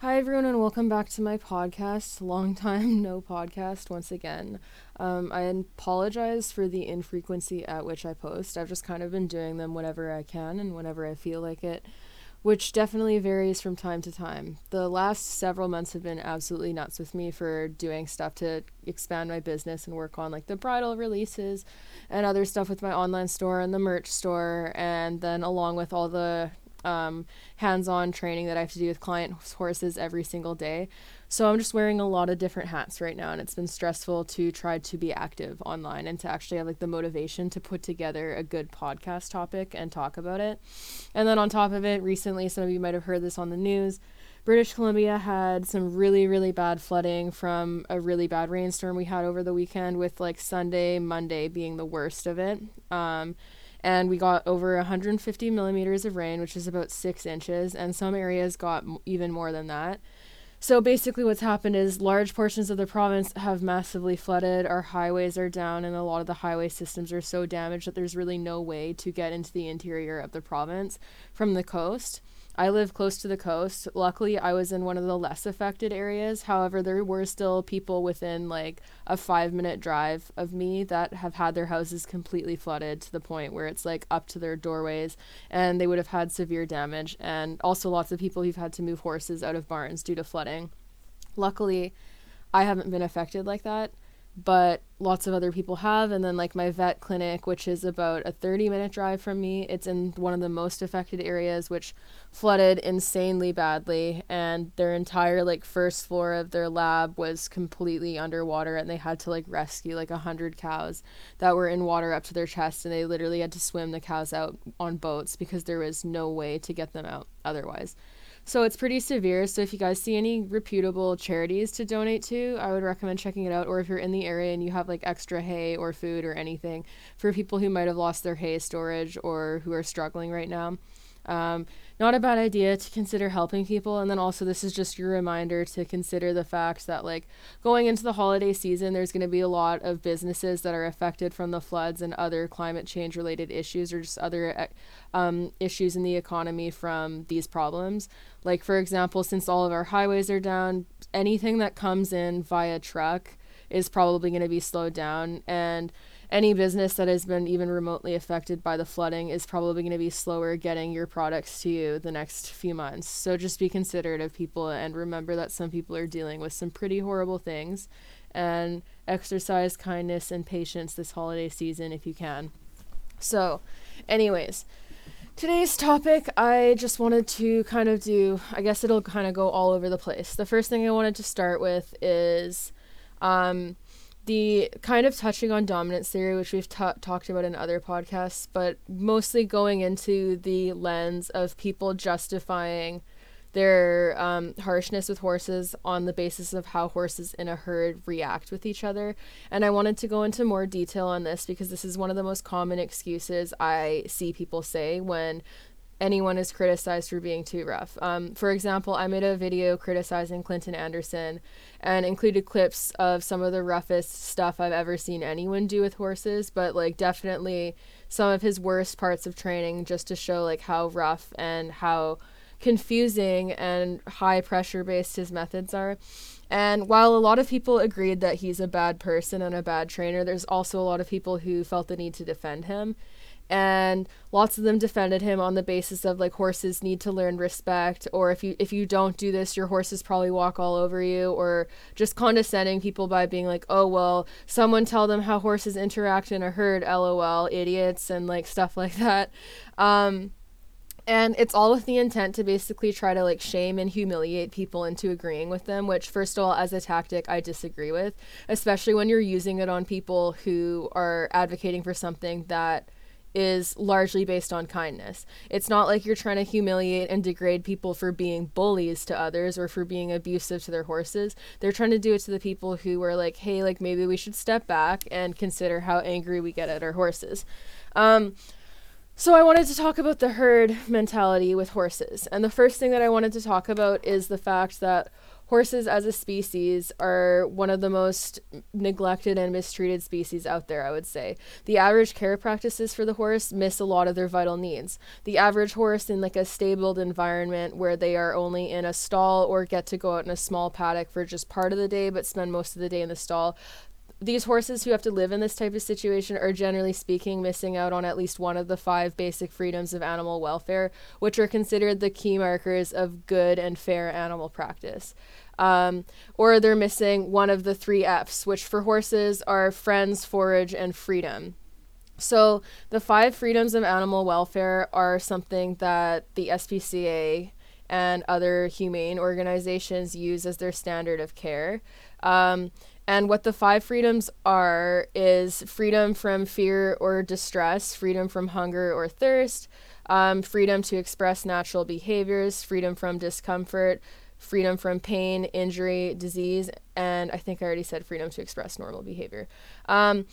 Hi, everyone, and welcome back to my podcast. Long time no podcast once again. Um, I apologize for the infrequency at which I post. I've just kind of been doing them whenever I can and whenever I feel like it, which definitely varies from time to time. The last several months have been absolutely nuts with me for doing stuff to expand my business and work on like the bridle releases and other stuff with my online store and the merch store, and then along with all the um, hands on training that I have to do with client horses every single day. So I'm just wearing a lot of different hats right now, and it's been stressful to try to be active online and to actually have like the motivation to put together a good podcast topic and talk about it. And then on top of it, recently, some of you might have heard this on the news. British Columbia had some really, really bad flooding from a really bad rainstorm we had over the weekend, with like Sunday, Monday being the worst of it. Um, and we got over 150 millimeters of rain, which is about six inches, and some areas got m- even more than that. So basically, what's happened is large portions of the province have massively flooded. Our highways are down, and a lot of the highway systems are so damaged that there's really no way to get into the interior of the province from the coast. I live close to the coast. Luckily, I was in one of the less affected areas. However, there were still people within like a five minute drive of me that have had their houses completely flooded to the point where it's like up to their doorways and they would have had severe damage. And also, lots of people who've had to move horses out of barns due to flooding. Luckily, I haven't been affected like that but lots of other people have. And then, like, my vet clinic, which is about a 30 minute drive from me, it's in one of the most affected areas, which flooded insanely badly. And their entire, like, first floor of their lab was completely underwater. And they had to, like, rescue, like, 100 cows that were in water up to their chest. And they literally had to swim the cows out on boats because there was no way to get them out otherwise. So it's pretty severe. So if you guys see any reputable charities to donate to, I would recommend checking it out. Or if you're in the area and you have like extra hay or food or anything for people who might have lost their hay storage or who are struggling right now. Um, not a bad idea to consider helping people. And then also, this is just your reminder to consider the fact that, like, going into the holiday season, there's going to be a lot of businesses that are affected from the floods and other climate change related issues or just other uh, um, issues in the economy from these problems. Like, for example, since all of our highways are down, anything that comes in via truck is probably going to be slowed down. And any business that has been even remotely affected by the flooding is probably going to be slower getting your products to you the next few months. So just be considerate of people and remember that some people are dealing with some pretty horrible things and exercise kindness and patience this holiday season if you can. So, anyways, today's topic I just wanted to kind of do, I guess it'll kind of go all over the place. The first thing I wanted to start with is um, the kind of touching on dominance theory, which we've t- talked about in other podcasts, but mostly going into the lens of people justifying their um, harshness with horses on the basis of how horses in a herd react with each other. And I wanted to go into more detail on this because this is one of the most common excuses I see people say when anyone is criticized for being too rough. Um, for example, I made a video criticizing Clinton Anderson and included clips of some of the roughest stuff I've ever seen anyone do with horses, but like definitely some of his worst parts of training just to show like how rough and how confusing and high pressure based his methods are. And while a lot of people agreed that he's a bad person and a bad trainer, there's also a lot of people who felt the need to defend him and lots of them defended him on the basis of like horses need to learn respect or if you if you don't do this your horses probably walk all over you or just condescending people by being like oh well someone tell them how horses interact in a herd lol idiots and like stuff like that. Um and it's all with the intent to basically try to like shame and humiliate people into agreeing with them which first of all as a tactic i disagree with especially when you're using it on people who are advocating for something that is largely based on kindness. It's not like you're trying to humiliate and degrade people for being bullies to others or for being abusive to their horses. They're trying to do it to the people who are like, hey, like maybe we should step back and consider how angry we get at our horses. Um, so I wanted to talk about the herd mentality with horses. And the first thing that I wanted to talk about is the fact that horses as a species are one of the most neglected and mistreated species out there, I would say. The average care practices for the horse miss a lot of their vital needs. The average horse in like a stabled environment where they are only in a stall or get to go out in a small paddock for just part of the day but spend most of the day in the stall these horses who have to live in this type of situation are generally speaking missing out on at least one of the five basic freedoms of animal welfare, which are considered the key markers of good and fair animal practice. Um, or they're missing one of the three F's, which for horses are friends, forage, and freedom. So the five freedoms of animal welfare are something that the SPCA and other humane organizations use as their standard of care. Um, and what the five freedoms are is freedom from fear or distress, freedom from hunger or thirst, um, freedom to express natural behaviors, freedom from discomfort, freedom from pain, injury, disease, and I think I already said freedom to express normal behavior. Um,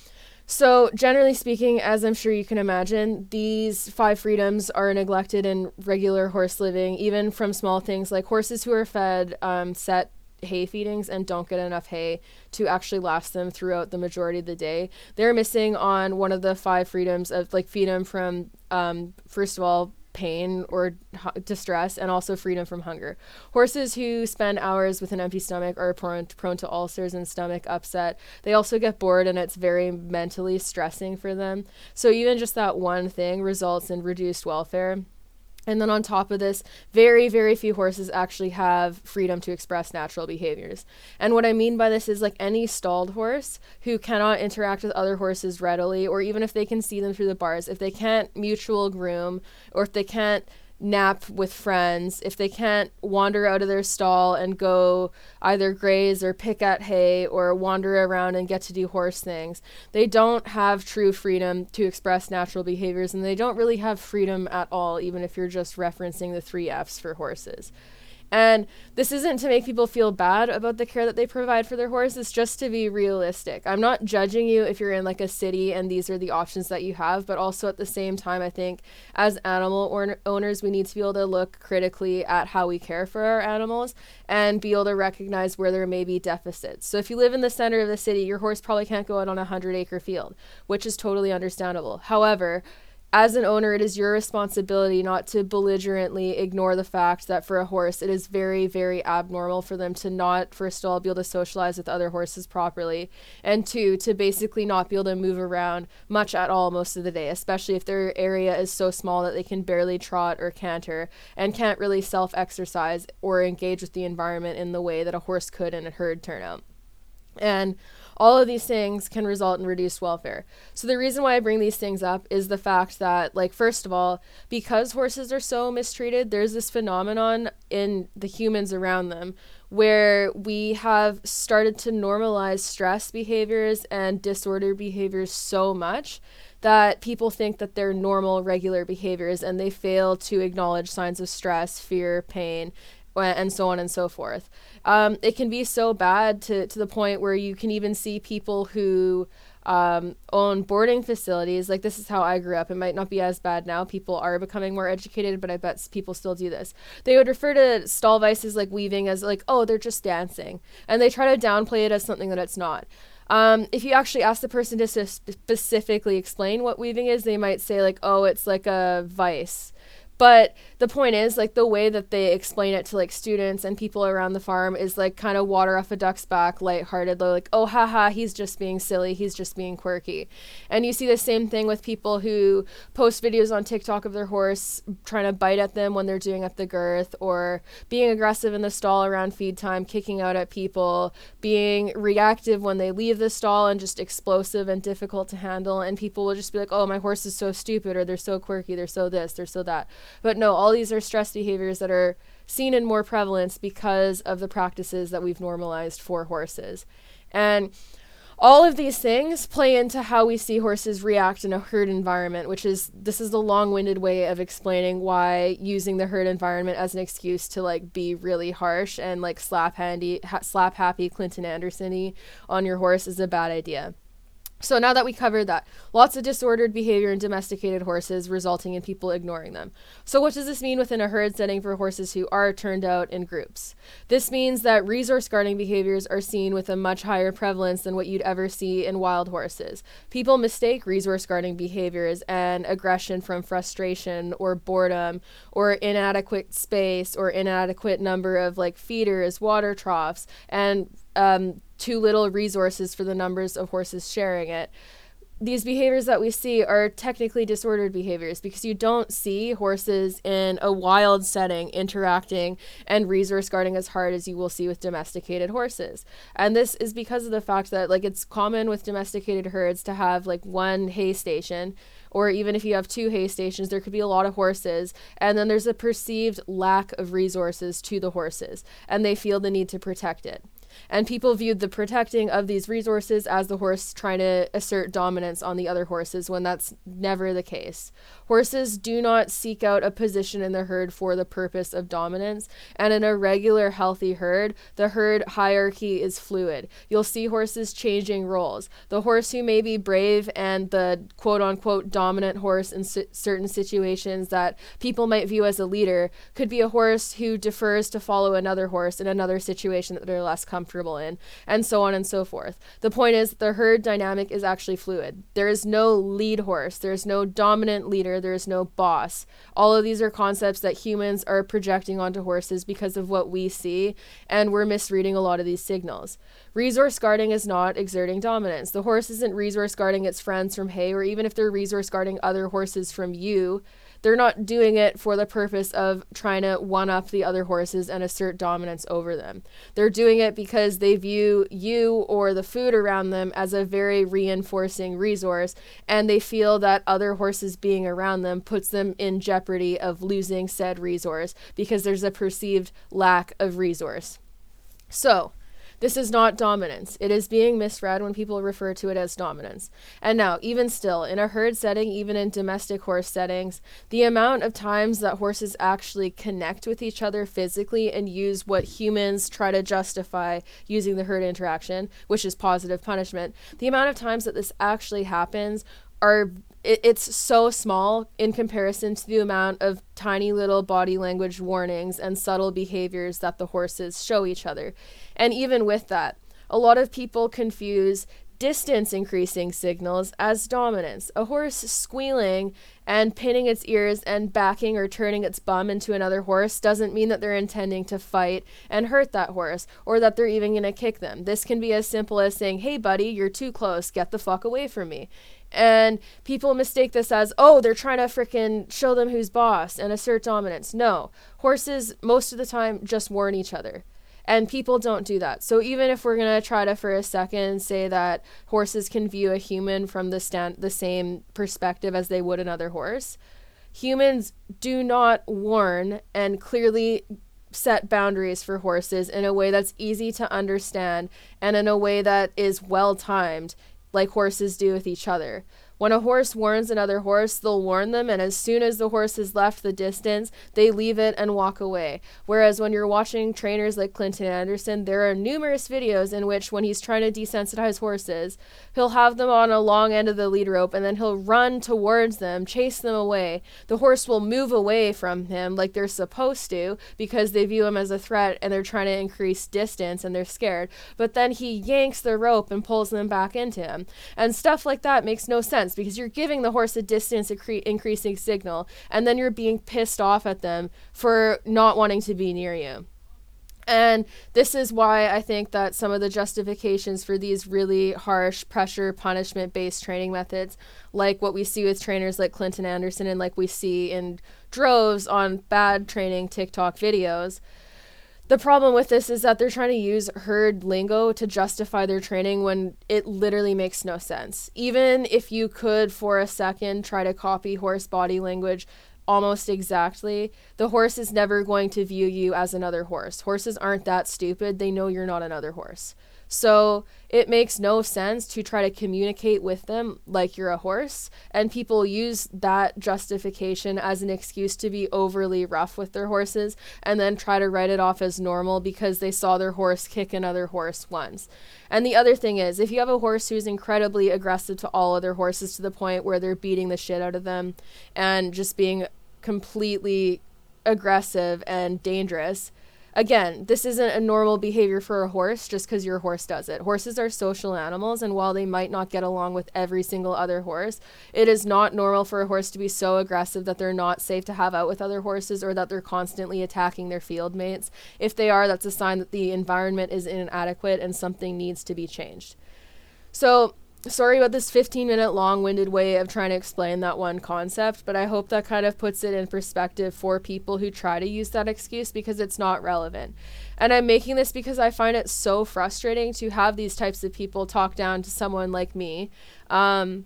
so, generally speaking, as I'm sure you can imagine, these five freedoms are neglected in regular horse living, even from small things like horses who are fed um, set hay feedings and don't get enough hay to actually last them throughout the majority of the day. They're missing on one of the five freedoms of like freedom from, um, first of all, pain or distress and also freedom from hunger. Horses who spend hours with an empty stomach are prone, prone to ulcers and stomach upset. They also get bored and it's very mentally stressing for them. So even just that one thing results in reduced welfare. And then on top of this, very, very few horses actually have freedom to express natural behaviors. And what I mean by this is like any stalled horse who cannot interact with other horses readily, or even if they can see them through the bars, if they can't mutual groom, or if they can't nap with friends, if they can't wander out of their stall and go either graze or pick at hay or wander around and get to do horse things, they don't have true freedom to express natural behaviors and they don't really have freedom at all, even if you're just referencing the three F's for horses. And this isn't to make people feel bad about the care that they provide for their horse, it's just to be realistic. I'm not judging you if you're in like a city and these are the options that you have, but also at the same time, I think as animal or- owners, we need to be able to look critically at how we care for our animals and be able to recognize where there may be deficits. So if you live in the center of the city, your horse probably can't go out on a 100 acre field, which is totally understandable. However, as an owner, it is your responsibility not to belligerently ignore the fact that for a horse, it is very, very abnormal for them to not, first of all, be able to socialize with other horses properly, and two, to basically not be able to move around much at all most of the day, especially if their area is so small that they can barely trot or canter and can't really self exercise or engage with the environment in the way that a horse could in a herd turnout. And all of these things can result in reduced welfare. So the reason why I bring these things up is the fact that like first of all, because horses are so mistreated, there's this phenomenon in the humans around them where we have started to normalize stress behaviors and disorder behaviors so much that people think that they're normal regular behaviors and they fail to acknowledge signs of stress, fear, pain, and so on and so forth. Um, it can be so bad to, to the point where you can even see people who um, own boarding facilities. Like, this is how I grew up. It might not be as bad now. People are becoming more educated, but I bet people still do this. They would refer to stall vices like weaving as, like, oh, they're just dancing. And they try to downplay it as something that it's not. Um, if you actually ask the person to specifically explain what weaving is, they might say, like, oh, it's like a vice but the point is, like, the way that they explain it to like students and people around the farm is like kind of water off a duck's back, lighthearted. They're like, oh, haha, he's just being silly, he's just being quirky. And you see the same thing with people who post videos on TikTok of their horse trying to bite at them when they're doing up the girth, or being aggressive in the stall around feed time, kicking out at people, being reactive when they leave the stall and just explosive and difficult to handle. And people will just be like, oh, my horse is so stupid, or they're so quirky, they're so this, they're so that. But no, all these are stress behaviors that are seen in more prevalence because of the practices that we've normalized for horses. And all of these things play into how we see horses react in a herd environment, which is this is the long-winded way of explaining why using the herd environment as an excuse to like be really harsh and like slap handy ha- slap happy Clinton Anderson on your horse is a bad idea. So now that we covered that, lots of disordered behavior in domesticated horses resulting in people ignoring them. So what does this mean within a herd setting for horses who are turned out in groups? This means that resource guarding behaviors are seen with a much higher prevalence than what you'd ever see in wild horses. People mistake resource guarding behaviors and aggression from frustration or boredom or inadequate space or inadequate number of like feeders, water troughs, and um, too little resources for the numbers of horses sharing it. These behaviors that we see are technically disordered behaviors because you don't see horses in a wild setting interacting and resource guarding as hard as you will see with domesticated horses. And this is because of the fact that like it's common with domesticated herds to have like one hay station or even if you have two hay stations, there could be a lot of horses, and then there's a perceived lack of resources to the horses, and they feel the need to protect it. And people viewed the protecting of these resources as the horse trying to assert dominance on the other horses when that's never the case. Horses do not seek out a position in the herd for the purpose of dominance, and in a regular, healthy herd, the herd hierarchy is fluid. You'll see horses changing roles. The horse who may be brave and the quote unquote dominant horse in certain situations that people might view as a leader could be a horse who defers to follow another horse in another situation that they're less comfortable comfortable in, and so on and so forth. The point is, the herd dynamic is actually fluid. There is no lead horse, there is no dominant leader, there is no boss. All of these are concepts that humans are projecting onto horses because of what we see, and we're misreading a lot of these signals. Resource guarding is not exerting dominance. The horse isn't resource guarding its friends from hay, or even if they're resource guarding other horses from you, they're not doing it for the purpose of trying to one up the other horses and assert dominance over them. They're doing it because they view you or the food around them as a very reinforcing resource, and they feel that other horses being around them puts them in jeopardy of losing said resource because there's a perceived lack of resource. So, this is not dominance. It is being misread when people refer to it as dominance. And now, even still, in a herd setting, even in domestic horse settings, the amount of times that horses actually connect with each other physically and use what humans try to justify using the herd interaction, which is positive punishment, the amount of times that this actually happens are it, it's so small in comparison to the amount of tiny little body language warnings and subtle behaviors that the horses show each other. And even with that, a lot of people confuse distance increasing signals as dominance. A horse squealing and pinning its ears and backing or turning its bum into another horse doesn't mean that they're intending to fight and hurt that horse or that they're even going to kick them. This can be as simple as saying, Hey, buddy, you're too close. Get the fuck away from me. And people mistake this as, oh, they're trying to freaking show them who's boss and assert dominance. No, horses, most of the time, just warn each other. And people don't do that. So even if we're gonna try to for a second say that horses can view a human from the stand the same perspective as they would another horse, humans do not warn and clearly set boundaries for horses in a way that's easy to understand and in a way that is well timed like horses do with each other. When a horse warns another horse, they'll warn them, and as soon as the horse has left the distance, they leave it and walk away. Whereas when you're watching trainers like Clinton Anderson, there are numerous videos in which, when he's trying to desensitize horses, he'll have them on a long end of the lead rope and then he'll run towards them, chase them away. The horse will move away from him like they're supposed to because they view him as a threat and they're trying to increase distance and they're scared. But then he yanks the rope and pulls them back into him. And stuff like that makes no sense because you're giving the horse a distance increasing signal and then you're being pissed off at them for not wanting to be near you. And this is why I think that some of the justifications for these really harsh pressure punishment based training methods, like what we see with trainers like Clinton Anderson and like we see in droves on bad training TikTok videos, the problem with this is that they're trying to use herd lingo to justify their training when it literally makes no sense. Even if you could, for a second, try to copy horse body language almost exactly, the horse is never going to view you as another horse. Horses aren't that stupid, they know you're not another horse. So it makes no sense to try to communicate with them like you're a horse. And people use that justification as an excuse to be overly rough with their horses and then try to write it off as normal because they saw their horse kick another horse once. And the other thing is, if you have a horse who's incredibly aggressive to all other horses to the point where they're beating the shit out of them and just being completely aggressive and dangerous, again, this isn't a normal behavior for a horse just because your horse does it. Horses are social animals, and while they might not get along with every single other horse, it is not normal for a horse to be so aggressive that they're not safe to have out with other horses or that they're constantly attacking their field mates. If they are, that's a sign that the environment is inadequate and something needs to be changed. So, sorry about this 15 minute long winded way of trying to explain that one concept, but I hope that kind of puts it in perspective for people who try to use that excuse because it's not relevant. And I'm making this because I find it so frustrating to have these types of people talk down to someone like me. Um,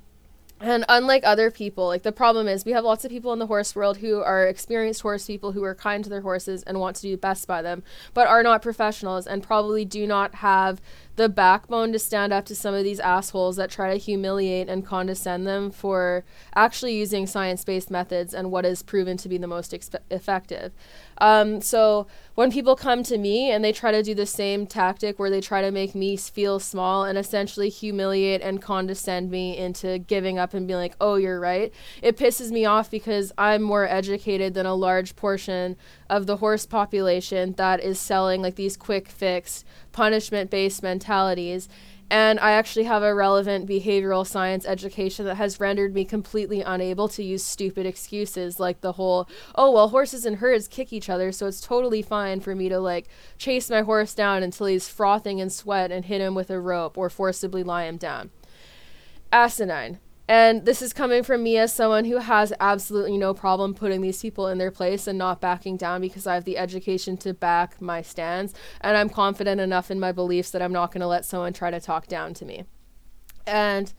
and unlike other people, like the problem is we have lots of people in the horse world who are experienced horse people who are kind to their horses and want to do the best by them, but are not professionals and probably do not have the backbone to stand up to some of these assholes that try to humiliate and condescend them for actually using science based methods and what is proven to be the most effective. Um, so when people come to me and they try to do the same tactic where they try to make me feel small and essentially humiliate and condescend me into giving up and being like, oh, you're right, it pisses me off because I'm more educated than a large portion of the horse population that is selling like these quick fix punishment based mentalities. And I actually have a relevant behavioral science education that has rendered me completely unable to use stupid excuses like the whole, oh, well, horses and herds kick each other, so it's totally fine for me to like chase my horse down until he's frothing in sweat and hit him with a rope or forcibly lie him down. Asinine. And this is coming from me as someone who has absolutely no problem putting these people in their place and not backing down because I have the education to back my stands. And I'm confident enough in my beliefs that I'm not going to let someone try to talk down to me. And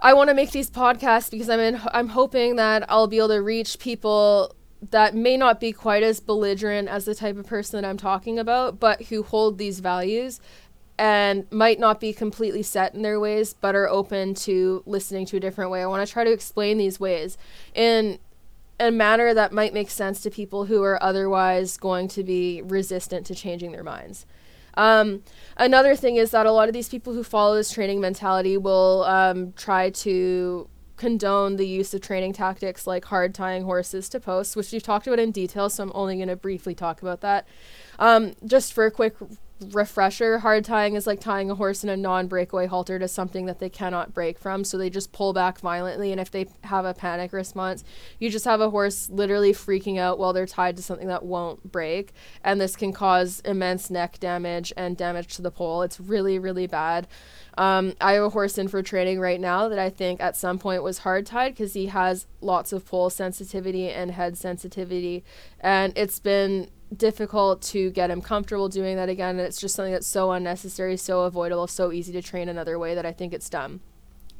I want to make these podcasts because I'm in, I'm hoping that I'll be able to reach people that may not be quite as belligerent as the type of person that I'm talking about, but who hold these values and might not be completely set in their ways, but are open to listening to a different way. I want to try to explain these ways in a manner that might make sense to people who are otherwise going to be resistant to changing their minds. Um, another thing is that a lot of these people who follow this training mentality will um, try to condone the use of training tactics like hard tying horses to posts, which we've talked about in detail, so I'm only going to briefly talk about that. Um, just for a quick refresher hard tying is like tying a horse in a non-breakaway halter to something that they cannot break from. So they just pull back violently and if they have a panic response you just have a horse literally freaking out while they're tied to something that won't break. And this can cause immense neck damage and damage to the poll. It's really really bad. Um, I have a horse in for training right now that I think at some point was hard tied because he has lots of poll sensitivity and head sensitivity. And it's been difficult to get him comfortable doing that again. And it's just something that's so unnecessary, so avoidable, so easy to train another way that I think it's dumb.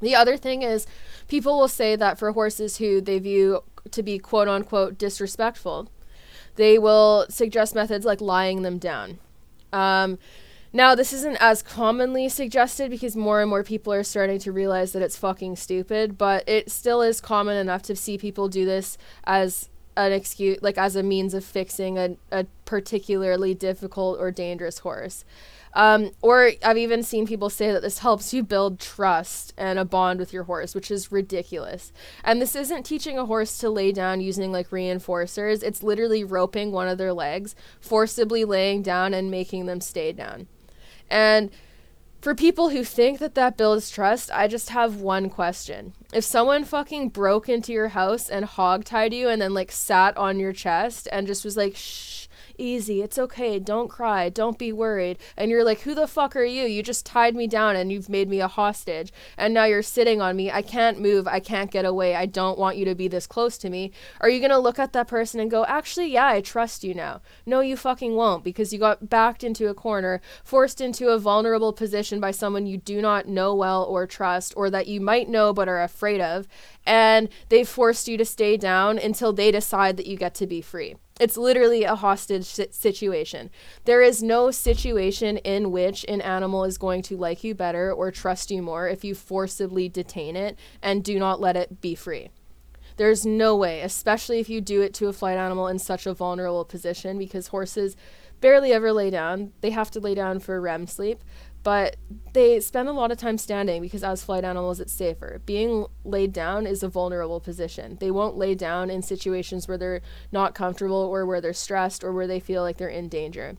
The other thing is, people will say that for horses who they view to be quote unquote disrespectful, they will suggest methods like lying them down. Um, now, this isn't as commonly suggested because more and more people are starting to realize that it's fucking stupid, but it still is common enough to see people do this as an excuse like as a means of fixing a, a particularly difficult or dangerous horse. Um, or i've even seen people say that this helps you build trust and a bond with your horse which is ridiculous. And this isn't teaching a horse to lay down using like reinforcers. It's literally roping one of their legs forcibly laying down and making them stay down. And for people who think that that builds trust, I just have one question. If someone fucking broke into your house and hog-tied you and then like sat on your chest and just was like, shh, easy. It's okay. Don't cry. Don't be worried. And you're like, who the fuck are you? You just tied me down and you've made me a hostage. And now you're sitting on me. I can't move. I can't get away. I don't want you to be this close to me. Are you going to look at that person and go, actually, yeah, I trust you now? No, you fucking won't because you got backed into a corner, forced into a vulnerable position by someone you do not know well or trust or that you might know but are afraid of. And they've forced you to stay down until they decide that you get to be free It's literally a hostage situation. There is no situation in which an animal is going to like you better or trust you more if you forcibly detain it and do not let it be free. There's no way, especially if you do it to a flight animal in such a vulnerable position, because horses barely ever lay down. They have to lay down for REM sleep, but they spend a lot of time standing because as flight animals it's safer. Being laid down is a vulnerable position. They won't lay down in situations where they're not comfortable or where they're stressed or where they feel like they're in danger.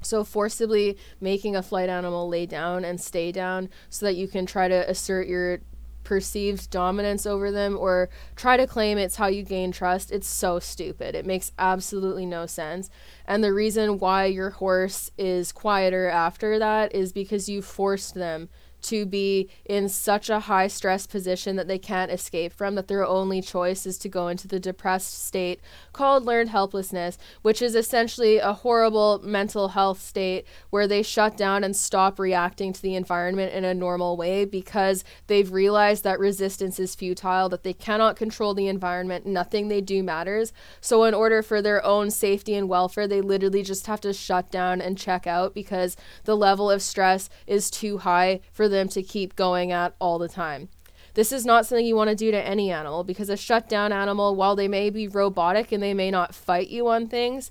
So forcibly making a flight animal lay down and stay down so that you can try to assert your perceived dominance over them or try to claim it's how you gain trust, it's so stupid. It makes absolutely no sense. And the reason why your horse is quieter after that is because you forced them to be in such a high stress position that they can't escape from, that their only choice is to go into the depressed state called learned helplessness, which is essentially a horrible mental health state where they shut down and stop reacting to the environment in a normal way because they've realized that resistance is futile, that they cannot control the environment, nothing they do matters. So, in order for their own safety and welfare, they literally just have to shut down and check out because the level of stress is too high for them to keep going at all the time. This is not something you want to do to any animal because a shut down animal, while they may be robotic and they may not fight you on things,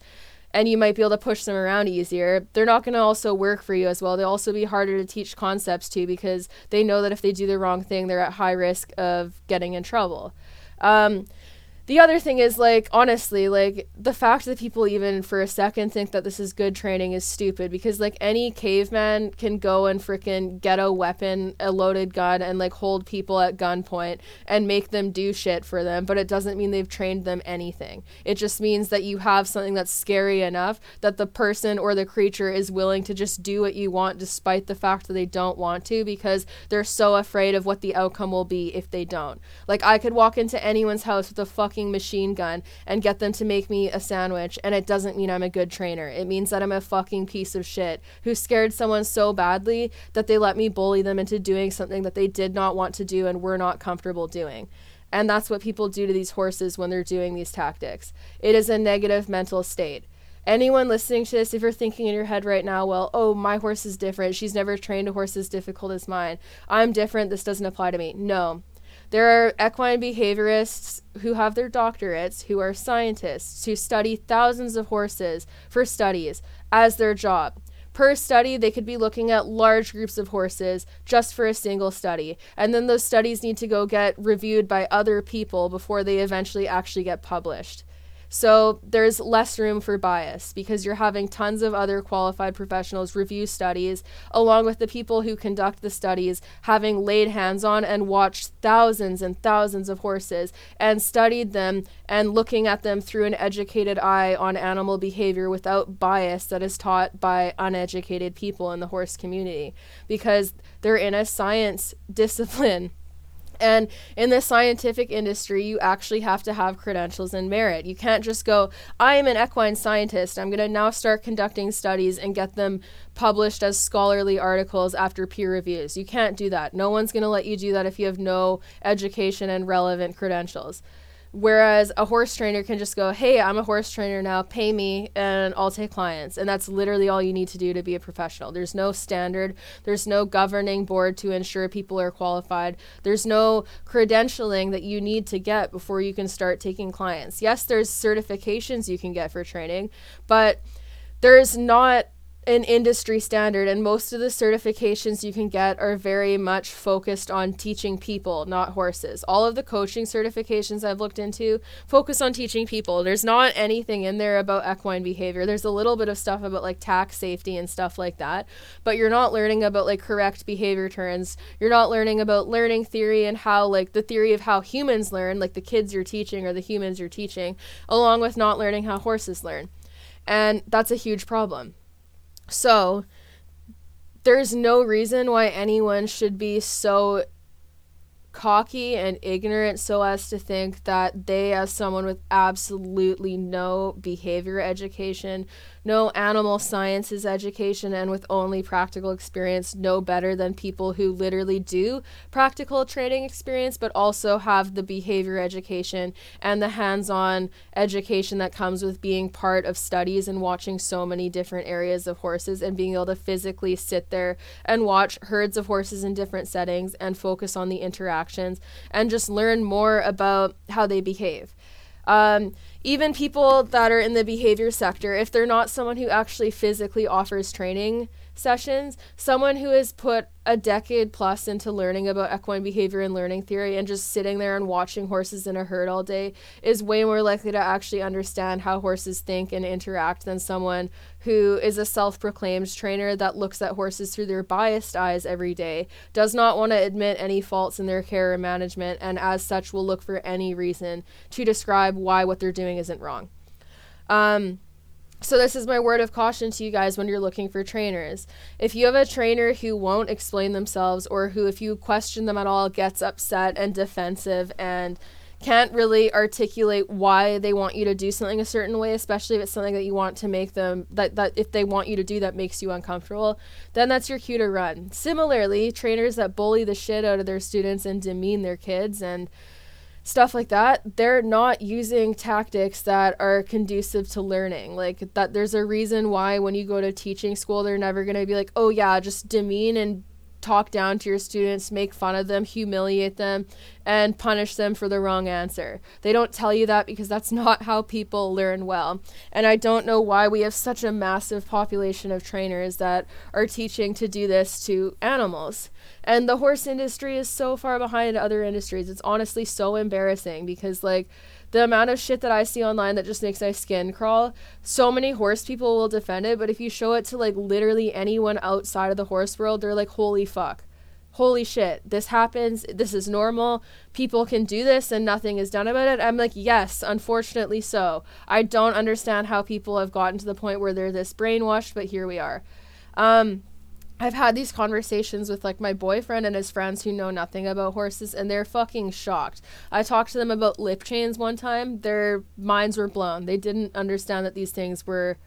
and you might be able to push them around easier, they're not going to also work for you as well. They'll also be harder to teach concepts to because they know that if they do the wrong thing, they're at high risk of getting in trouble. Um, the other thing is like honestly like the fact that people even for a second think that this is good training is stupid because like any caveman can go and freaking get a weapon a loaded gun and like hold people at gunpoint and make them do shit for them but it doesn't mean they've trained them anything. It just means that you have something that's scary enough that the person or the creature is willing to just do what you want despite the fact that they don't want to because they're so afraid of what the outcome will be if they don't. Like i could walk into anyone's house with a fucking fucking machine gun and get them to make me a sandwich, and it doesn't mean I'm a good trainer. It means that I'm a fucking piece of shit who scared someone so badly that they let me bully them into doing something that they did not want to do and were not comfortable doing. And that's what people do to these horses when they're doing these tactics. It is a negative mental state anyone listening to this, if you're thinking in your head right now, well, oh, my horse is different. She's never trained a horse as difficult as mine. I'm different. This doesn't apply to me. No. There are equine behaviorists who have their doctorates, who are scientists, who study thousands of horses for studies as their job. Per study, they could be looking at large groups of horses just for a single study. And then those studies need to go get reviewed by other people before they eventually actually get published. So there's less room for bias because you're having tons of other qualified professionals review studies, along with the people who conduct the studies having laid hands on and watched thousands and thousands of horses and studied them and looking at them through an educated eye on animal behavior without bias that is taught by uneducated people in the horse community because they're in a science discipline and in the scientific industry, you actually have to have credentials and merit. You can't just go, I am an equine scientist. I'm going to now start conducting studies and get them published as scholarly articles after peer reviews. You can't do that. No one's going to let you do that if you have no education and relevant credentials. Whereas a horse trainer can just go, hey, I'm a horse trainer now, pay me, and I'll take clients. And that's literally all you need to do to be a professional. There's no standard, there's no governing board to ensure people are qualified, there's no credentialing that you need to get before you can start taking clients. Yes, there's certifications you can get for training, but there's not an industry standard, and most of the certifications you can get are very much focused on teaching people, not horses. All of the coaching certifications I've looked into focus on teaching people. There's not anything in there about equine behavior. There's a little bit of stuff about like tack safety and stuff like that, but you're not learning about like correct behavior turns. You're not learning about learning theory and how like the theory of how humans learn, like the kids you're teaching or the humans you're teaching, along with not learning how horses learn. And that's a huge problem. So, there's no reason why anyone should be so cocky and ignorant so as to think that they, as someone with absolutely no behavior education, no animal sciences education and with only practical experience no better than people who literally do practical training experience but also have the behavior education and the hands-on education that comes with being part of studies and watching so many different areas of horses and being able to physically sit there and watch herds of horses in different settings and focus on the interactions and just learn more about how they behave. Um, even people that are in the behavior sector, if they're not someone who actually physically offers training sessions, someone who has put a decade plus into learning about equine behavior and learning theory and just sitting there and watching horses in a herd all day is way more likely to actually understand how horses think and interact than someone who is a self proclaimed trainer that looks at horses through their biased eyes every day, does not want to admit any faults in their care or management, and as such will look for any reason to describe why what they're doing isn't wrong. Um, so, this is my word of caution to you guys when you're looking for trainers. If you have a trainer who won't explain themselves, or who, if you question them at all, gets upset and defensive and can't really articulate why they want you to do something a certain way, especially if it's something that you want to make them that, that if they want you to do that makes you uncomfortable, then that's your cue to run. Similarly, trainers that bully the shit out of their students and demean their kids and stuff like that, they're not using tactics that are conducive to learning. Like that there's a reason why when you go to teaching school they're never going to be like, "Oh yeah, just demean and talk down to your students, make fun of them, humiliate them, and punish them for the wrong answer. They don't tell you that because that's not how people learn well. And I don't know why we have such a massive population of trainers that are teaching to do this to animals. And the horse industry is so far behind other industries. It's honestly so embarrassing because, like, the amount of shit that I see online that just makes my skin crawl. So many horse people will defend it, but if you show it to like literally anyone outside of the horse world, they're like, holy fuck. Holy shit, this happens. This is normal. People can do this and nothing is done about it. I'm like, yes, unfortunately so. I don't understand how people have gotten to the point where they're this brainwashed, but here we are. Um, I've had these conversations with like my boyfriend and his friends who know nothing about horses and they're fucking shocked. I talked to them about lip chains one time. Their minds were blown. They didn't understand that these things were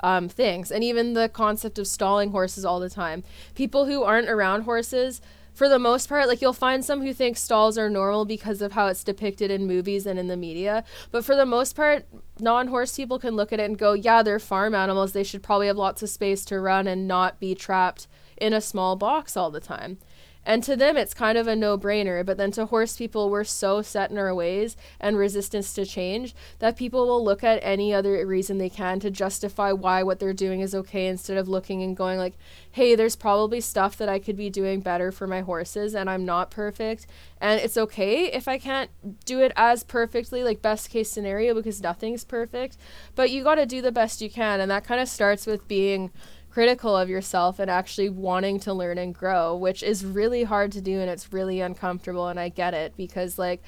um, things. And even the concept of stalling horses all the time. People who aren't around horses, for the most part, like you'll find some who think stalls are normal because of how it's depicted in movies and in the media. But for the most part, non horse people can look at it and go, yeah, they're farm animals. They should probably have lots of space to run and not be trapped in a small box all the time. And to them, it's kind of a no brainer. But then to horse people, we're so set in our ways and resistance to change that people will look at any other reason they can to justify why what they're doing is okay instead of looking and going, like, hey, there's probably stuff that I could be doing better for my horses and I'm not perfect. And it's okay if I can't do it as perfectly, like, best case scenario, because nothing's perfect. But you got to do the best you can. And that kind of starts with being critical of yourself and actually wanting to learn and grow, which is really hard to do and it's really uncomfortable. And I get it because, like,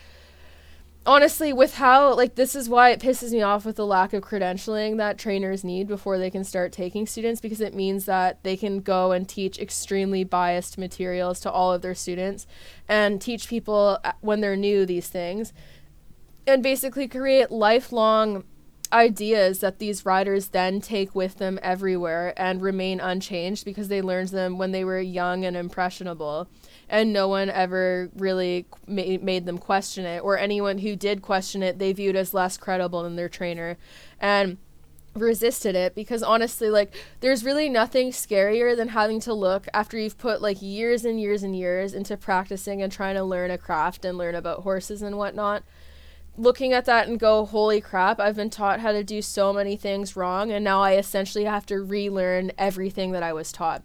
honestly, with how, like, this is why it pisses me off with the lack of credentialing that trainers need before they can start taking students because it means that they can go and teach extremely biased materials to all of their students and teach people uh, when they're new these things and basically create lifelong ideas that these riders then take with them everywhere and remain unchanged because they learned them when they were young and impressionable. And no one ever really ma- made them question it or anyone who did question it they viewed as less credible than their trainer and resisted it because honestly like there's really nothing scarier than having to look after you've put like years and years and years into practicing and trying to learn a craft and learn about horses and whatnot looking at that and go, holy crap, I've been taught how to do so many things wrong, and now I essentially have to relearn everything that I was taught.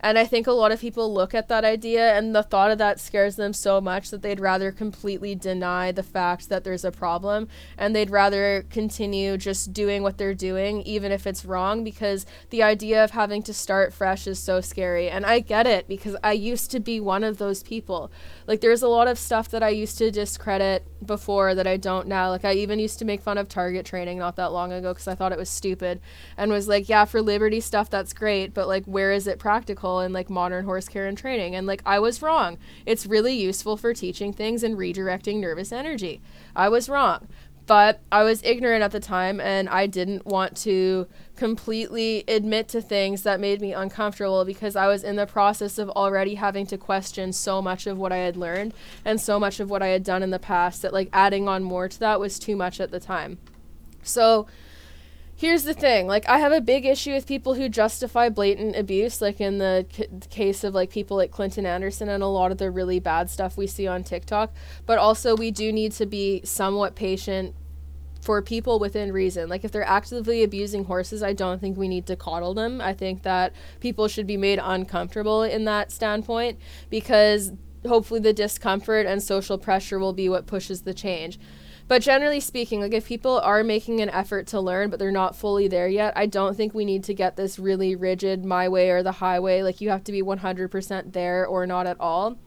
And I think a lot of people look at that idea and the thought of that scares them so much that they'd rather completely deny the fact that there's a problem and they'd rather continue just doing what they're doing, even if it's wrong, because the idea of having to start fresh is so scary. And I get it because I used to be one of those people. Like, there's a lot of stuff that I used to discredit before that I don't now. Like, I even used to make fun of target training not that long ago because I thought it was stupid and was like, yeah, for Liberty stuff, that's great, but like, where is it practical? Practical in like modern horse care and training. And like I was wrong. It's really useful for teaching things and redirecting nervous energy. I was wrong. but I was ignorant at the time and I didn't want to completely admit to things that made me uncomfortable because I was in the process of already having to question so much of what I had learned and so much of what I had done in the past that like adding on more to that was too much at the time. So here's the thing like i have a big issue with people who justify blatant abuse like in the c- case of like people like clinton anderson and a lot of the really bad stuff we see on tiktok. But also we do need to be somewhat patient for people within reason. Like if they're actively abusing horses i don't think we need to coddle them. I think that people should be made uncomfortable in that standpoint because hopefully the discomfort and social pressure will be what pushes the change but generally speaking, like if people are making an effort to learn but they're not fully there yet, I don't think we need to get this really rigid my way or the highway, like you have to be 100% there or not at all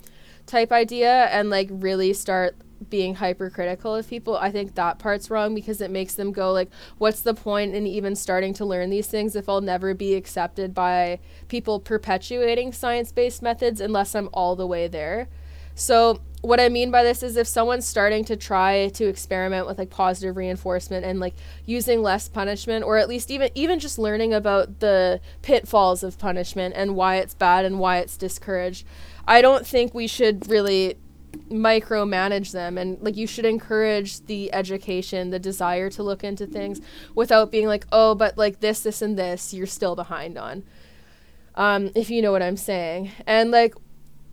type idea and like really start being hypercritical of people. I think that part's wrong because it makes them go like what's the point in even starting to learn these things if I'll never be accepted by people perpetuating science-based methods unless I'm all the way there. So what I mean by this is if someone's starting to try to experiment with like positive reinforcement and like using less punishment or at least even even just learning about the pitfalls of punishment and why it's bad and why it's discouraged, I don't think we should really micromanage them and like you should encourage the education, the desire to look into things without being like, "Oh, but like this this and this you're still behind on." Um if you know what I'm saying. And like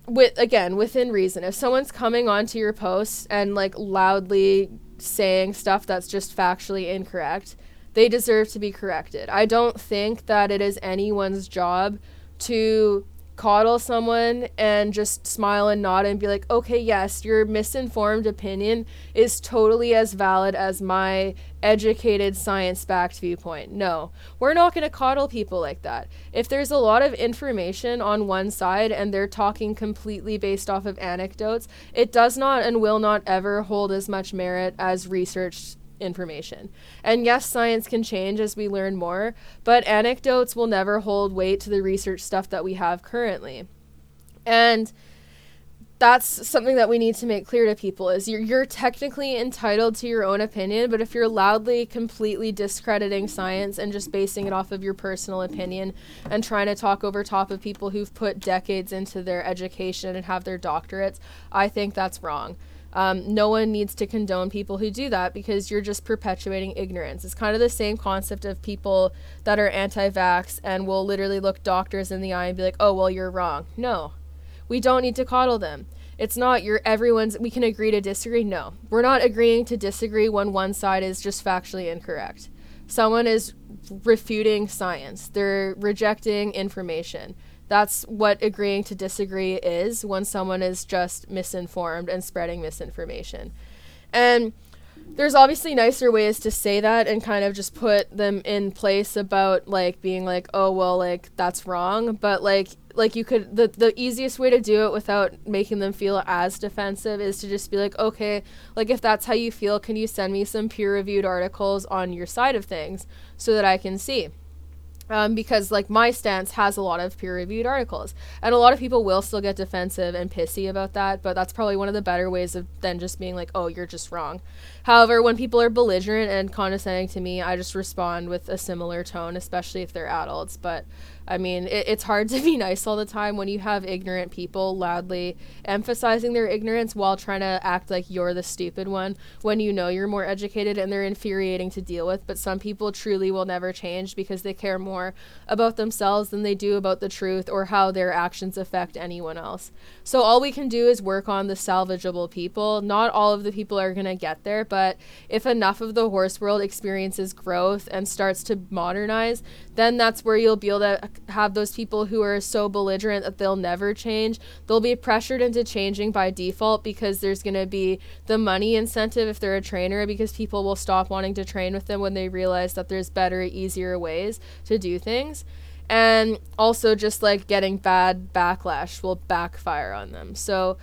with again within reason. If someone's coming onto your post and like loudly saying stuff that's just factually incorrect they deserve to be corrected. I don't think that it is anyone's job to coddle someone and just smile and nod and be like, okay, yes, your misinformed opinion is totally as valid as my educated, science backed viewpoint. No, we're not going to coddle people like that. If there's a lot of information on one side and they're talking completely based off of anecdotes, it does not and will not ever hold as much merit as research information. And yes, science can change as we learn more, but anecdotes will never hold weight to the research stuff that we have currently. And that's something that we need to make clear to people is you're, you're technically entitled to your own opinion but if you're loudly completely discrediting science and just basing it off of your personal opinion and trying to talk over top of people who've put decades into their education and have their doctorates i think that's wrong um, no one needs to condone people who do that because you're just perpetuating ignorance. It's kind of the same concept of people that are anti vax and will literally look doctors in the eye and be like, oh, well, you're wrong. No, we don't need to coddle them. It's not you're everyone's, we can agree to disagree. No, we're not agreeing to disagree when one side is just factually incorrect. Someone is refuting science, they're rejecting information that's what agreeing to disagree is when someone is just misinformed and spreading misinformation. And there's obviously nicer ways to say that and kind of just put them in place about like being like, "Oh, well, like that's wrong." But like like you could the the easiest way to do it without making them feel as defensive is to just be like, "Okay, like if that's how you feel, can you send me some peer-reviewed articles on your side of things so that I can see?" Um, because like my stance has a lot of peer-reviewed articles and a lot of people will still get defensive and pissy about that but that's probably one of the better ways of then just being like oh you're just wrong. However when people are belligerent and condescending to me i just respond with a similar tone especially if they're adults but I mean, it, it's hard to be nice all the time when you have ignorant people loudly emphasizing their ignorance while trying to act like you're the stupid one when you know you're more educated and they're infuriating to deal with. But some people truly will never change because they care more about themselves than they do about the truth or how their actions affect anyone else. So all we can do is work on the salvageable people. Not all of the people are going to get there, but if enough of the horse world experiences growth and starts to modernize, then that's where you'll be able to have those people who are so belligerent that they'll never change. They'll be pressured into changing by default because there's going to be the money incentive if they're a trainer because people will stop wanting to train with them when they realize that there's better, easier ways to do things. And also just like getting bad backlash will backfire on them. So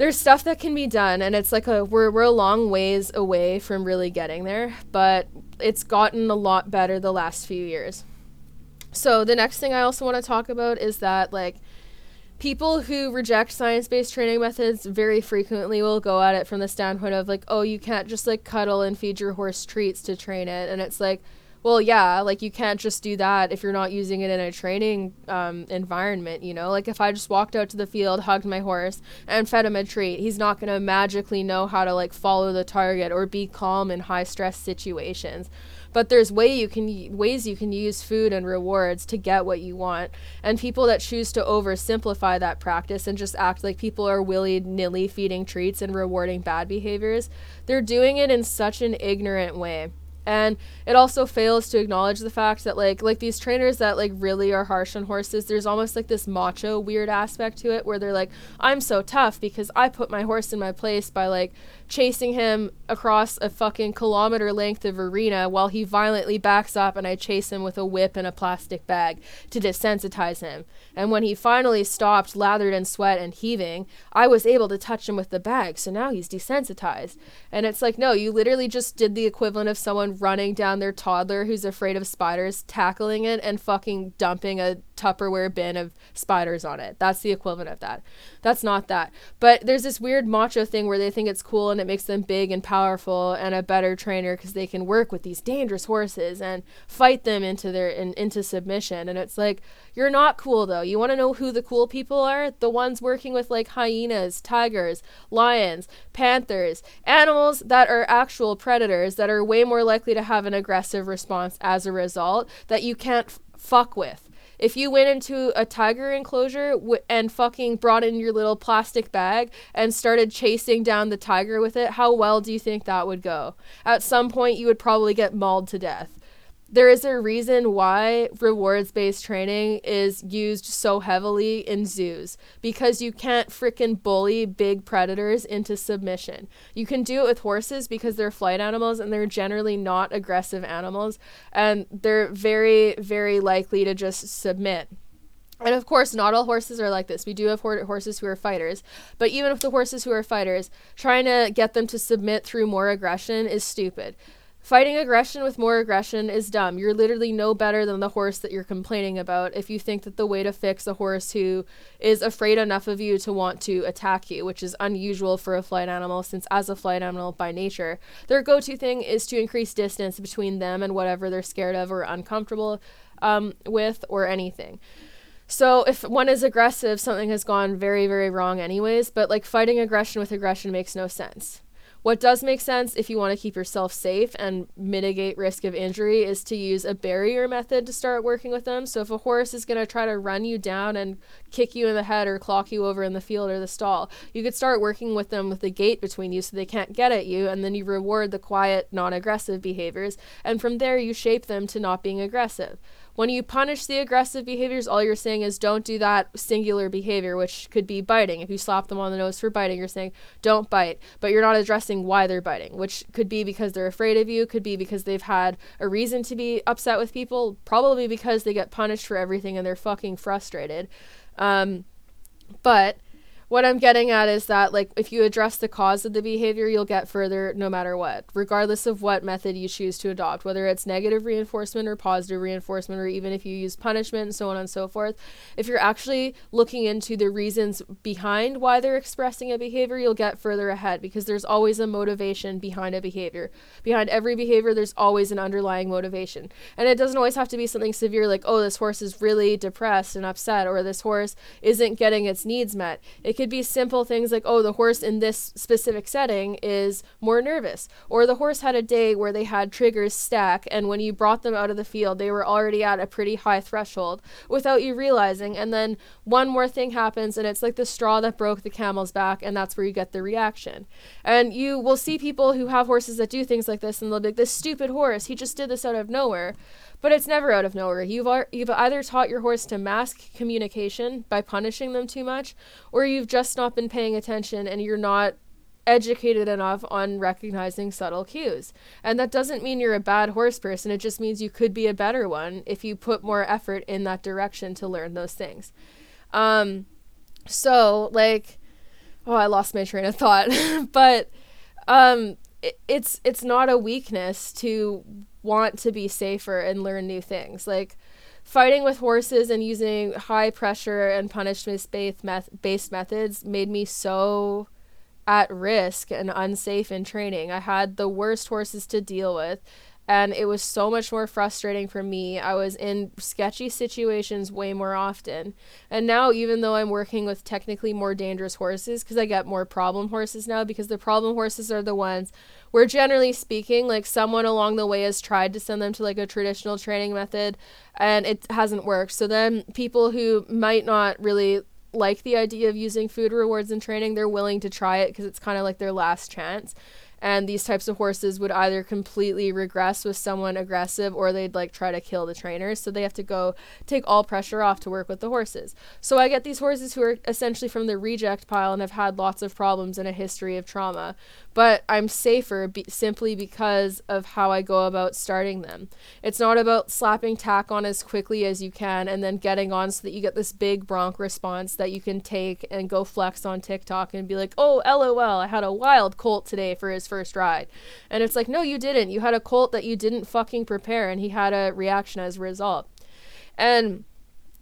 there's stuff that can be done and it's like a we're we're a long ways away from really getting there, but it's gotten a lot better the last few years. So the next thing I also want to talk about is that like people who reject science-based training methods very frequently will go at it from the standpoint of like oh you can't just like cuddle and feed your horse treats to train it. And it's like well yeah like you can't just do that if you're not using it in a training um, environment you know? Like if i just walked out to the field hugged my horse and fed him a treat he's not going to magically know how to like follow the target or be calm in high stress situations but there's way you can ways you can use food and rewards to get what you want. And people that choose to oversimplify that practice and just act like people are willy-nilly feeding treats and rewarding bad behaviors they're doing it in such an ignorant way. And it also fails to acknowledge the fact that like like these trainers that like really are harsh on horses there's almost like this macho weird aspect to it where they're like i'm so tough because i put my horse in my place by like chasing him across a fucking kilometer length of arena while he violently backs up and I chase him with a whip and a plastic bag to desensitize him. And when he finally stopped, lathered in sweat and heaving, I was able to touch him with the bag, so now he's desensitized. And it's like, no, you literally just did the equivalent of someone running down their toddler who's afraid of spiders, tackling it, and fucking dumping a Tupperware bin of spiders on it. That's the equivalent of that. That's not that. But there's this weird macho thing where they think it's cool and it makes them big and powerful and a better trainer because they can work with these dangerous horses and fight them into their in, into submission. And it's like you're not cool though. You want to know who the cool people are? The ones working with like hyenas, tigers, lions, panthers, animals that are actual predators that are way more likely to have an aggressive response as a result that you can't f- fuck with. If you went into a tiger enclosure w- and fucking brought in your little plastic bag and started chasing down the tiger with it, how well do you think that would go? At some point, you would probably get mauled to death there is a reason why rewards based training is used so heavily in zoos because you can't freaking bully big predators into submission. You can do it with horses because they're flight animals and they're generally not aggressive animals and they're very, very likely to just submit. And of course, not all horses are like this. We do have horses who are fighters. But even with the horses who are fighters, trying to get them to submit through more aggression is stupid. Fighting aggression with more aggression is dumb. You're literally no better than the horse that you're complaining about if you think that the way to fix a horse who is afraid enough of you to want to attack you, which is unusual for a flight animal, since as a flight animal by nature, their go to thing is to increase distance between them and whatever they're scared of or uncomfortable um, with or anything. So if one is aggressive, something has gone very, very wrong, anyways. But like fighting aggression with aggression makes no sense. What does make sense if you want to keep yourself safe and mitigate risk of injury is to use a barrier method to start working with them. So if a horse is going to try to run you down and kick you in the head or clock you over in the field or the stall, you could start working with them with a gate between you so they can't get at you and then you reward the quiet, non-aggressive behaviors and from there you shape them to not being aggressive. When you punish the aggressive behaviors, all you're saying is don't do that singular behavior, which could be biting. If you slap them on the nose for biting, you're saying don't bite, but you're not addressing why they're biting, which could be because they're afraid of you, could be because they've had a reason to be upset with people, probably because they get punished for everything and they're fucking frustrated. Um, but what I'm getting at is that like if you address the cause of the behavior, you'll get further no matter what, regardless of what method you choose to adopt, whether it's negative reinforcement or positive reinforcement, or even if you use punishment and so on and so forth. If you're actually looking into the reasons behind why they're expressing a behavior, you'll get further ahead because there's always a motivation behind a behavior. Behind every behavior, there's always an underlying motivation. And it doesn't always have to be something severe like, oh, this horse is really depressed and upset, or this horse isn't getting its needs met. It could be simple things like, oh, the horse in this specific setting is more nervous, or the horse had a day where they had triggers stack, and when you brought them out of the field, they were already at a pretty high threshold without you realizing. And then one more thing happens, and it's like the straw that broke the camel's back, and that's where you get the reaction. And you will see people who have horses that do things like this, and they'll be like, this stupid horse, he just did this out of nowhere. But it's never out of nowhere. You've ar- you've either taught your horse to mask communication by punishing them too much, or you've just not been paying attention and you're not educated enough on recognizing subtle cues. And that doesn't mean you're a bad horse person. It just means you could be a better one if you put more effort in that direction to learn those things. Um, so like, oh, I lost my train of thought, but um, it, it's it's not a weakness to want to be safer and learn new things. Like fighting with horses and using high pressure and punishment based methods made me so at risk and unsafe in training. I had the worst horses to deal with and it was so much more frustrating for me. I was in sketchy situations way more often. And now, even though I'm working with technically more dangerous horses, because I get more problem horses now, because the problem horses are the ones where, generally speaking, like someone along the way has tried to send them to like a traditional training method and it hasn't worked. So then people who might not really like the idea of using food rewards in training, they're willing to try it because it's kind of like their last chance. And these types of horses would either completely regress with someone aggressive or they'd like try to kill the trainers so they have to go take all pressure off to work with the horses. So i get these horses who are essentially from the reject pile and have had lots of problems and a history of trauma but i'm safer be- simply because of how i go about starting them it's not about slapping tack on as quickly as you can and then getting on so that you get this big bronc response that you can take and go flex on tiktok and be like oh lol i had a wild colt today for his first ride. And it's like, no, you didn't. You had a colt that you didn't fucking prepare, and he had a reaction as a result. And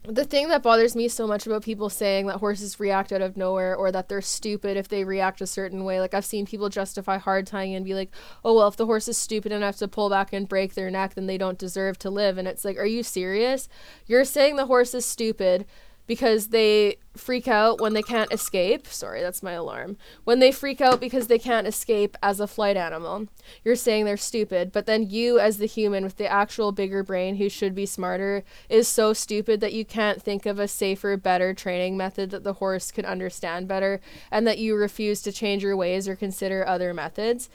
the thing that bothers me so much about people saying that horses react out of nowhere or that they're stupid if they react a certain way like i've seen people justify hard tying and be like oh well if the horse is stupid enough to pull back and break their neck then they don't deserve to live. And it's like are you serious? You're saying the horse is stupid because they freak out when they can't escape. Sorry, that's my alarm. When they freak out because they can't escape as a flight animal. You're saying they're stupid, but then you, as the human with the actual bigger brain who should be smarter, is so stupid that you can't think of a safer, better training method that the horse could understand better, and that you refuse to change your ways or consider other methods.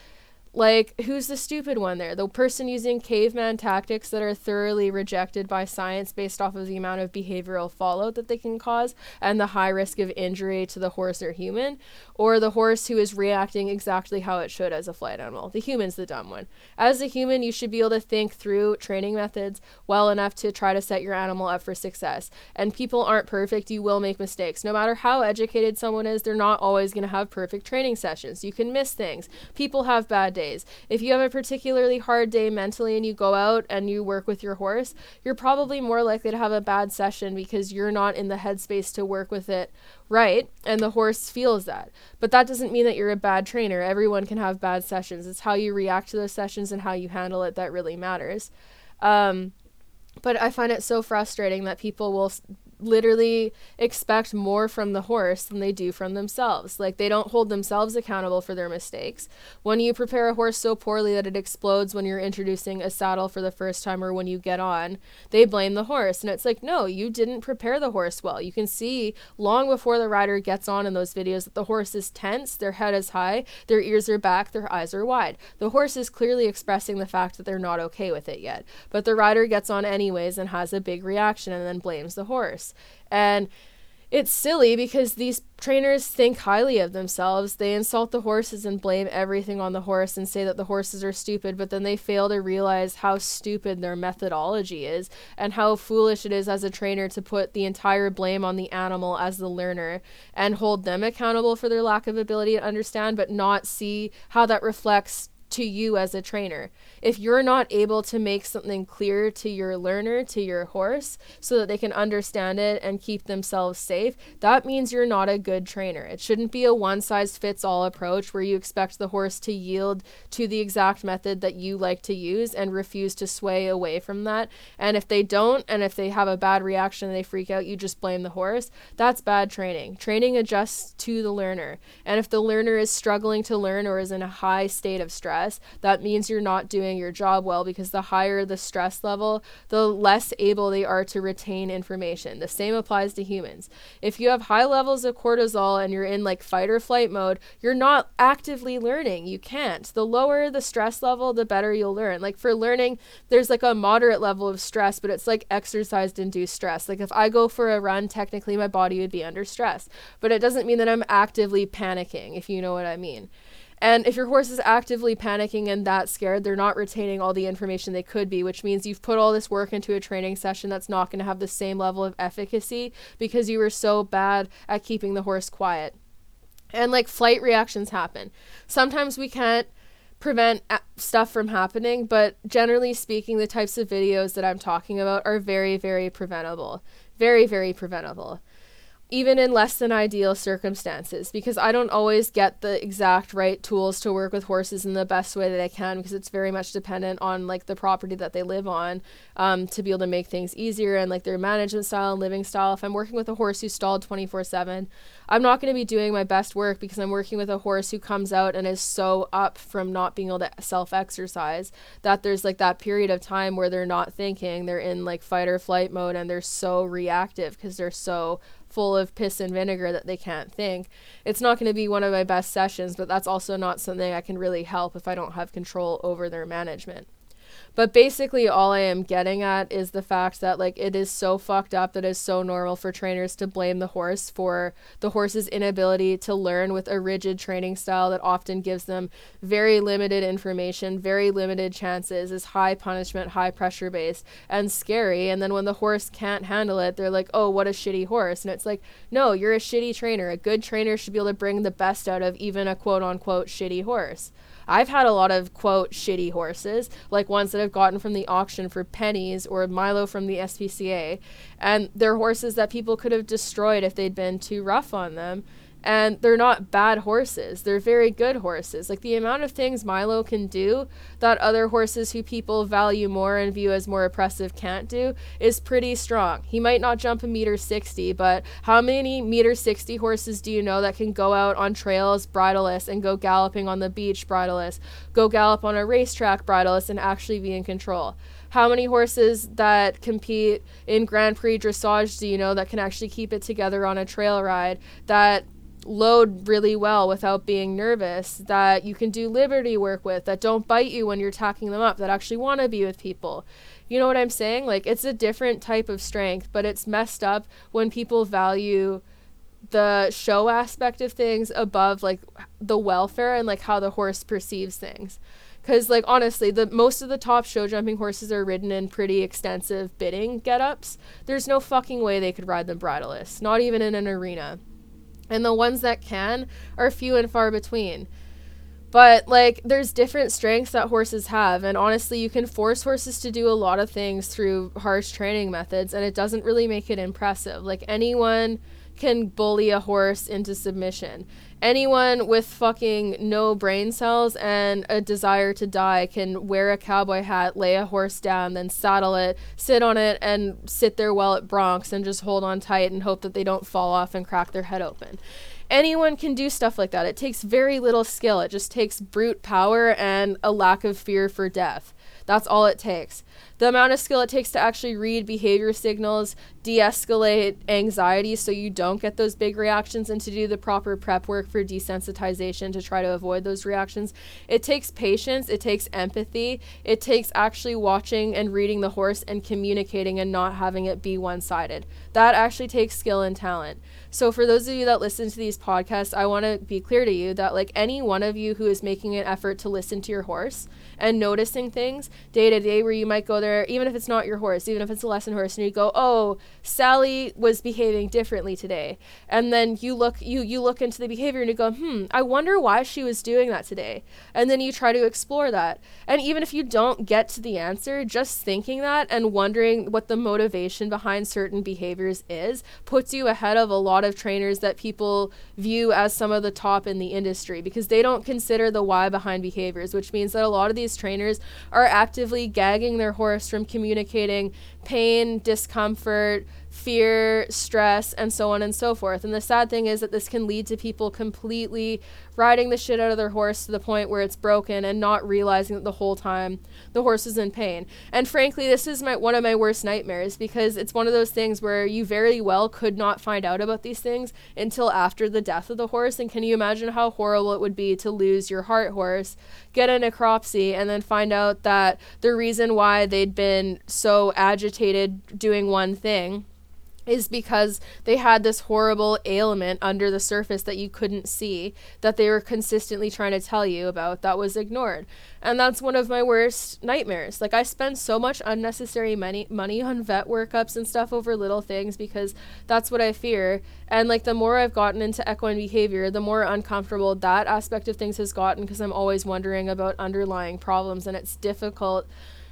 Like, who's the stupid one there? The person using caveman tactics that are thoroughly rejected by science based off of the amount of behavioral fallout that they can cause and the high risk of injury to the horse or human? Or the horse who is reacting exactly how it should as a flight animal? The human's the dumb one. As a human, you should be able to think through training methods well enough to try to set your animal up for success. And people aren't perfect, you will make mistakes. No matter how educated someone is, they're not always going to have perfect training sessions. You can miss things. People have bad days days. If you have a particularly hard day mentally and you go out and you work with your horse, you're probably more likely to have a bad session because you're not in the headspace to work with it right and the horse feels that. But that doesn't mean that you're a bad trainer. Everyone can have bad sessions. It's how you react to those sessions and how you handle it that really matters. Um, but I find it so frustrating that people will literally expect more from the horse than they do from themselves. Like they don't hold themselves accountable for their mistakes. When you prepare a horse so poorly that it explodes when you're introducing a saddle for the first time or when you get on, they blame the horse. And it's like, no, you didn't prepare the horse well. You can see long before the rider gets on in those videos that the horse is tense, their head is high, their ears are back, their eyes are wide. The horse is clearly expressing the fact that they're not okay with it yet. But the rider gets on anyways and has a big reaction and then blames the horse. And it's silly because these trainers think highly of themselves. They insult the horses and blame everything on the horse and say that the horses are stupid, but then they fail to realize how stupid their methodology is and how foolish it is as a trainer to put the entire blame on the animal as the learner and hold them accountable for their lack of ability to understand, but not see how that reflects to you as a trainer. If you're not able to make something clear to your learner, to your horse, so that they can understand it and keep themselves safe, that means you're not a good trainer. It shouldn't be a one size fits all approach where you expect the horse to yield to the exact method that you like to use and refuse to sway away from that. And if they don't, and if they have a bad reaction and they freak out, you just blame the horse. That's bad training. Training adjusts to the learner. And if the learner is struggling to learn or is in a high state of stress, that means you're not doing your job well because the higher the stress level, the less able they are to retain information. The same applies to humans. If you have high levels of cortisol and you're in like fight or flight mode, you're not actively learning. You can't. The lower the stress level, the better you'll learn. Like for learning, there's like a moderate level of stress, but it's like exercise induced stress. Like if I go for a run, technically my body would be under stress, but it doesn't mean that I'm actively panicking, if you know what I mean. And if your horse is actively panicking and that scared, they're not retaining all the information they could be, which means you've put all this work into a training session that's not going to have the same level of efficacy because you were so bad at keeping the horse quiet. And like flight reactions happen. Sometimes we can't prevent stuff from happening, but generally speaking, the types of videos that I'm talking about are very, very preventable. Very, very preventable even in less than ideal circumstances because I don't always get the exact right tools to work with horses in the best way that I can because it's very much dependent on like the property that they live on um, to be able to make things easier and like their management style and living style. If I'm working with a horse who's stalled 24 7, I'm not going to be doing my best work because I'm working with a horse who comes out and is so up from not being able to self exercise that there's like that period of time where they're not thinking, they're in like fight or flight mode and they're so reactive because they're so full of piss and vinegar that they can't think. It's not going to be one of my best sessions, but that's also not something I can really help if I don't have control over their management. But basically, all I am getting at is the fact that, like, it is so fucked up that it's so normal for trainers to blame the horse for the horse's inability to learn with a rigid training style that often gives them very limited information, very limited chances, is high punishment, high pressure based, and scary. And then when the horse can't handle it, they're like, oh, what a shitty horse. And it's like, no, you're a shitty trainer. A good trainer should be able to bring the best out of even a quote unquote shitty horse. I've had a lot of quote shitty horses, like ones that I've gotten from the auction for pennies or Milo from the SPCA, and they're horses that people could have destroyed if they'd been too rough on them and they're not bad horses. They're very good horses. Like the amount of things Milo can do that other horses who people value more and view as more oppressive can't do is pretty strong. He might not jump a meter 60, but how many meter 60 horses do you know that can go out on trails bridleless and go galloping on the beach bridleless, go gallop on a racetrack bridleless and actually be in control? How many horses that compete in Grand Prix dressage do you know that can actually keep it together on a trail ride that load really well without being nervous, that you can do liberty work with, that don't bite you when you're tacking them up, that actually want to be with people. You know what I'm saying? Like, it's a different type of strength, but it's messed up when people value the show aspect of things above like the welfare and like how the horse perceives things because like honestly the most of the top show jumping horses are ridden in pretty extensive bitting get-ups there's no fucking way they could ride them bridleless not even in an arena and the ones that can are few and far between. But like there's different strengths that horses have and honestly you can force horses to do a lot of things through harsh training methods and it doesn't really make it impressive. Like anyone can bully a horse into submission. Anyone with fucking no brain cells and a desire to die can wear a cowboy hat, lay a horse down, then saddle it, sit on it, and sit there while it broncs and just hold on tight and hope that they don't fall off and crack their head open. Anyone can do stuff like that. It takes very little skill. It just takes brute power and a lack of fear for death. That's all it takes the amount of skill it takes to actually read behavior signals, de escalate anxiety so you don't get those big reactions, and to do the proper prep work for desensitization to try to avoid those reactions. It takes patience, it takes empathy, it takes actually watching and reading the horse and communicating and not having it be one sided. That actually takes skill and talent. So, for those of you that listen to these podcasts, I want to be clear to you that, like, any one of you who is making an effort to listen to your horse and noticing things day to day where you might go there, even if it's not your horse, even if it's a lesson horse, and you go, oh, Sally was behaving differently today. And then you look, you, you look into the behavior and you go, hmm, I wonder why she was doing that today. And then you try to explore that. And even if you don't get to the answer, just thinking that and wondering what the motivation behind certain behaviors is puts you ahead of a lot of trainers that people view as some of the top in the industry because they don't consider the why behind behaviors, which means that a lot of these trainers are actively gagging their horse from communicating pain, discomfort, fear, stress, and so on and so forth. And the sad thing is that this can lead to people completely riding the shit out of their horse to the point where it's broken and not realizing that the whole time the horse is in pain. And frankly, this is my one of my worst nightmares because it's one of those things where you very well could not find out about these things until after the death of the horse. And can you imagine how horrible it would be to lose your heart horse, get a necropsy, and then find out that the reason why they'd been so agitated doing one thing is because they had this horrible ailment under the surface that you couldn't see that they were consistently trying to tell you about that was ignored. And that's one of my worst nightmares. Like I spend so much unnecessary money money on vet workups and stuff over little things because that's what I fear. And like the more I've gotten into equine behavior, the more uncomfortable that aspect of things has gotten because I'm always wondering about underlying problems and it's difficult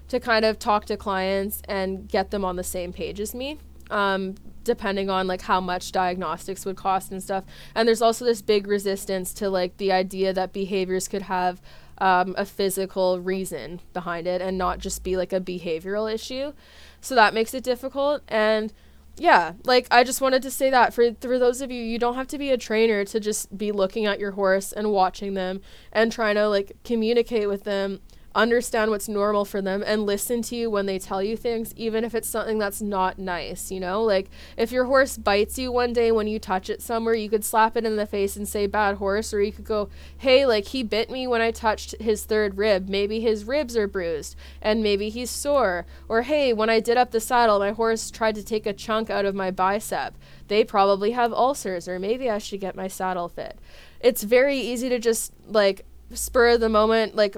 to kind of talk to clients and get them on the same page as me um, depending on like how much diagnostics would cost and stuff. And there's also this big resistance to like the idea that behaviors could have um, a physical reason behind it and not just be like a behavioral issue. So that makes it difficult. And yeah, like I just wanted to say that for for those of you, you don't have to be a trainer to just be looking at your horse and watching them and trying to like communicate with them understand what's normal for them and listen to you when they tell you things even if it's something that's not nice you know? Like if your horse bites you one day when you touch it somewhere you could slap it in the face and say bad horse or you could go hey like he bit me when i touched his third rib. Maybe his ribs are bruised and maybe he's sore. Or hey when i did up the saddle my horse tried to take a chunk out of my bicep. They probably have ulcers or maybe i should get my saddle fit. It's very easy to just like spur of the moment like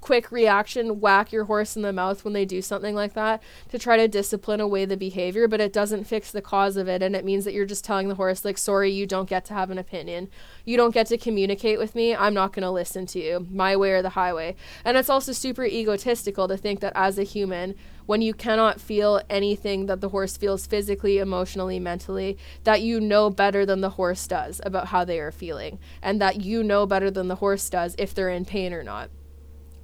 quick reaction whack your horse in the mouth when they do something like that to try to discipline away the behavior but it doesn't fix the cause of it. And it means that you're just telling the horse like sorry you don't get to have an opinion. You don't get to communicate with me. I'm not going to listen to you. My way or the highway. And it's also super egotistical to think that as a human when you cannot feel anything that the horse feels physically, emotionally, mentally, that you know better than the horse does about how they are feeling, and that you know better than the horse does if they're in pain or not.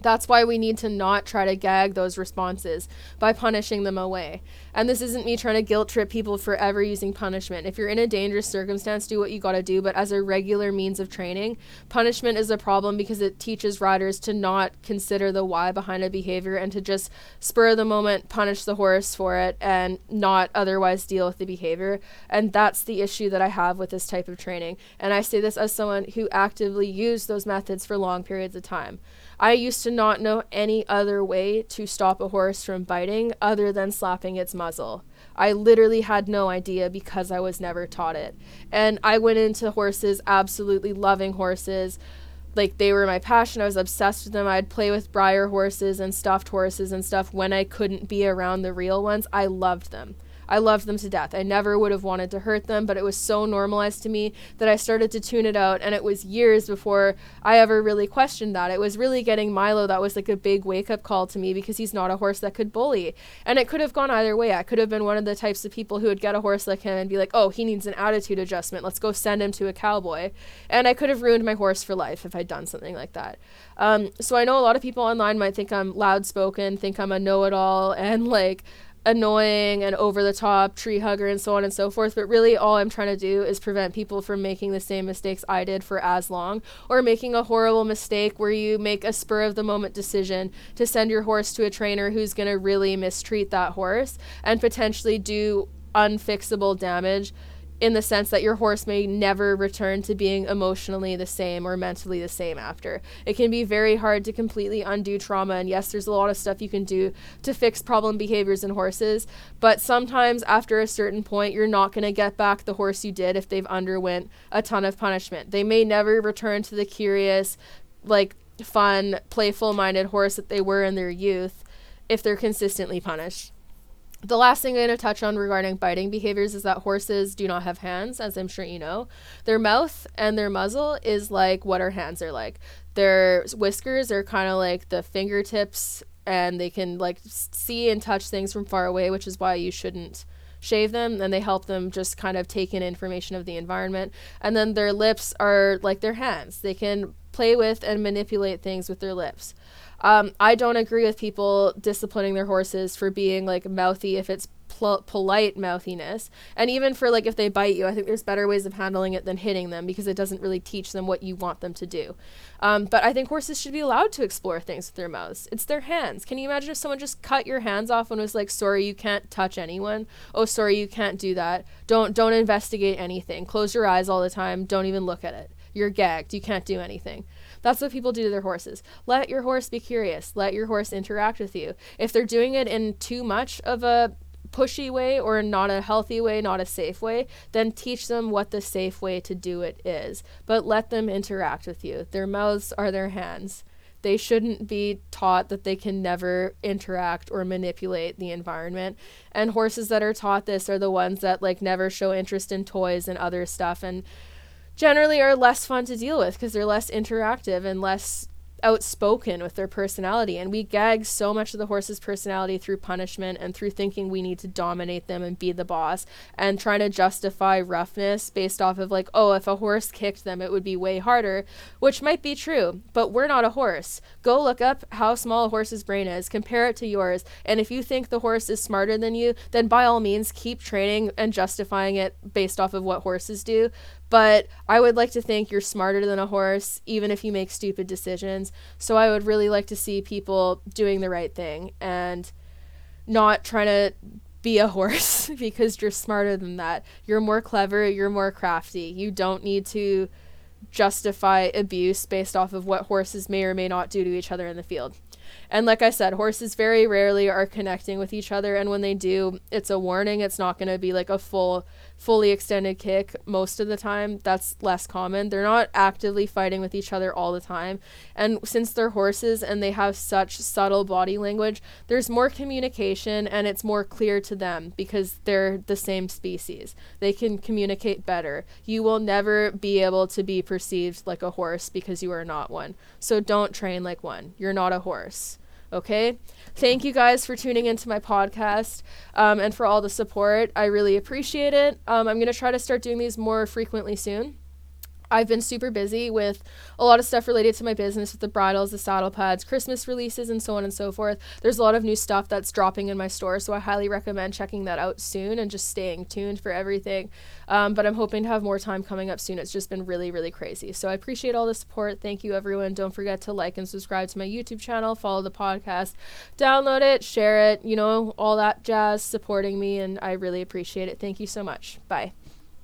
That's why we need to not try to gag those responses by punishing them away. And this isn't me trying to guilt trip people for ever using punishment. If you're in a dangerous circumstance, do what you got to do. But as a regular means of training, punishment is a problem because it teaches riders to not consider the why behind a behavior and to just spur the moment punish the horse for it and not otherwise deal with the behavior. And that's the issue that I have with this type of training. And I say this as someone who actively used those methods for long periods of time. I used to not know any other way to stop a horse from biting other than slapping its muzzle. I literally had no idea because I was never taught it. And I went into horses absolutely loving horses. Like they were my passion. I was obsessed with them. I'd play with Breyer horses and stuffed horses and stuff when I couldn't be around the real ones. I loved them. I loved them to death. I never would have wanted to hurt them, but it was so normalized to me that I started to tune it out. And it was years before I ever really questioned that. It was really getting Milo that was like a big wake up call to me because he's not a horse that could bully. And it could have gone either way. I could have been one of the types of people who would get a horse like him and be like, oh, he needs an attitude adjustment. Let's go send him to a cowboy. And I could have ruined my horse for life if I'd done something like that. Um, so I know a lot of people online might think I'm loud spoken, think I'm a know it all, and like, annoying and over the top tree hugger and so on and so forth but really all i'm trying to do is prevent people from making the same mistakes i did for as long or making a horrible mistake where you make a spur of the moment decision to send your horse to a trainer who's going to really mistreat that horse and potentially do unfixable damage in the sense that your horse may never return to being emotionally the same or mentally the same after. It can be very hard to completely undo trauma. And yes, there's a lot of stuff you can do to fix problem behaviors in horses, but sometimes after a certain point, you're not going to get back the horse you did if they've underwent a ton of punishment. They may never return to the curious, like fun, playful minded horse that they were in their youth if they're consistently punished. The last thing I'm going to touch on regarding biting behaviors is that horses do not have hands, as I'm sure you know. Their mouth and their muzzle is like what our hands are like. Their whiskers are kind of like the fingertips, and they can like see and touch things from far away, which is why you shouldn't shave them and they help them just kind of take in information of the environment. And then their lips are like their hands. They can play with and manipulate things with their lips. Um, I don't agree with people disciplining their horses for being like mouthy if it's pl- polite mouthiness. And even for like if they bite you, I think there's better ways of handling it than hitting them because it doesn't really teach them what you want them to do. Um, but I think horses should be allowed to explore things with their mouths. It's their hands. Can you imagine if someone just cut your hands off and was like, "Sorry, you can't touch anyone. Oh, sorry, you can't do that. Don't don't investigate anything. Close your eyes all the time. Don't even look at it. You're gagged. You can't do anything." That's what people do to their horses. Let your horse be curious. Let your horse interact with you. If they're doing it in too much of a pushy way or not a healthy way, not a safe way, then teach them what the safe way to do it is. But let them interact with you. Their mouths are their hands. They shouldn't be taught that they can never interact or manipulate the environment. And horses that are taught this are the ones that like never show interest in toys and other stuff and generally are less fun to deal with because they're less interactive and less outspoken with their personality. And we gag so much of the horse's personality through punishment and through thinking we need to dominate them and be the boss and trying to justify roughness based off of like oh if a horse kicked them it would be way harder which might be true but we're not a horse. Go look up how small a horse's brain is compare it to yours and if you think the horse is smarter than you then by all means keep training and justifying it based off of what horses do but I would like to think you're smarter than a horse, even if you make stupid decisions. So I would really like to see people doing the right thing and not trying to be a horse because you're smarter than that. You're more clever, you're more crafty. You don't need to justify abuse based off of what horses may or may not do to each other in the field. And like I said, horses very rarely are connecting with each other and when they do, it's a warning. It's not going to be like a full fully extended kick most of the time. That's less common. They're not actively fighting with each other all the time. And since they're horses and they have such subtle body language, there's more communication and it's more clear to them because they're the same species. They can communicate better. You will never be able to be perceived like a horse because you are not one. So don't train like one. You're not a horse. Okay. Thank you guys for tuning into my podcast um, and for all the support. I really appreciate it. Um, I'm going to try to start doing these more frequently soon. I've been super busy with a lot of stuff related to my business with the bridles, the saddle pads, Christmas releases, and so on and so forth. There's a lot of new stuff that's dropping in my store, so I highly recommend checking that out soon and just staying tuned for everything. Um, but I'm hoping to have more time coming up soon. It's just been really, really crazy. So I appreciate all the support. Thank you, everyone. Don't forget to like and subscribe to my YouTube channel, follow the podcast, download it, share it, you know, all that jazz supporting me, and I really appreciate it. Thank you so much. Bye.